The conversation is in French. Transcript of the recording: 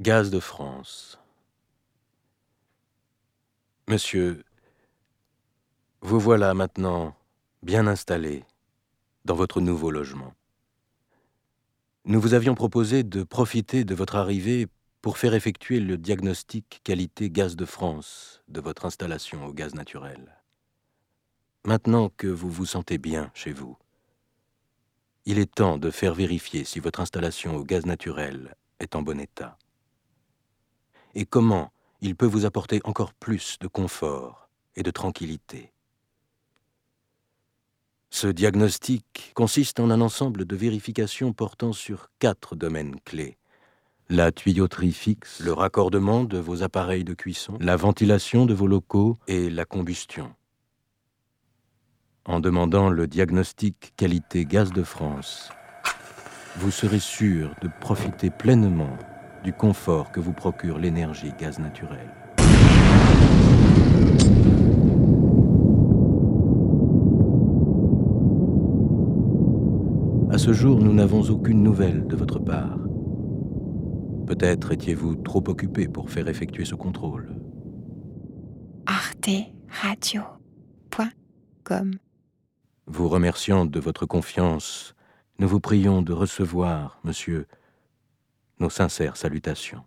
Gaz de France. Monsieur, vous voilà maintenant bien installé dans votre nouveau logement. Nous vous avions proposé de profiter de votre arrivée pour faire effectuer le diagnostic qualité gaz de France de votre installation au gaz naturel. Maintenant que vous vous sentez bien chez vous, il est temps de faire vérifier si votre installation au gaz naturel est en bon état et comment il peut vous apporter encore plus de confort et de tranquillité. Ce diagnostic consiste en un ensemble de vérifications portant sur quatre domaines clés. La tuyauterie fixe, le raccordement de vos appareils de cuisson, la ventilation de vos locaux et la combustion. En demandant le diagnostic qualité gaz de France, vous serez sûr de profiter pleinement du confort que vous procure l'énergie gaz naturel. À ce jour, nous n'avons aucune nouvelle de votre part. Peut-être étiez-vous trop occupé pour faire effectuer ce contrôle. arteradio.com Vous remerciant de votre confiance, nous vous prions de recevoir, monsieur, nos sincères salutations.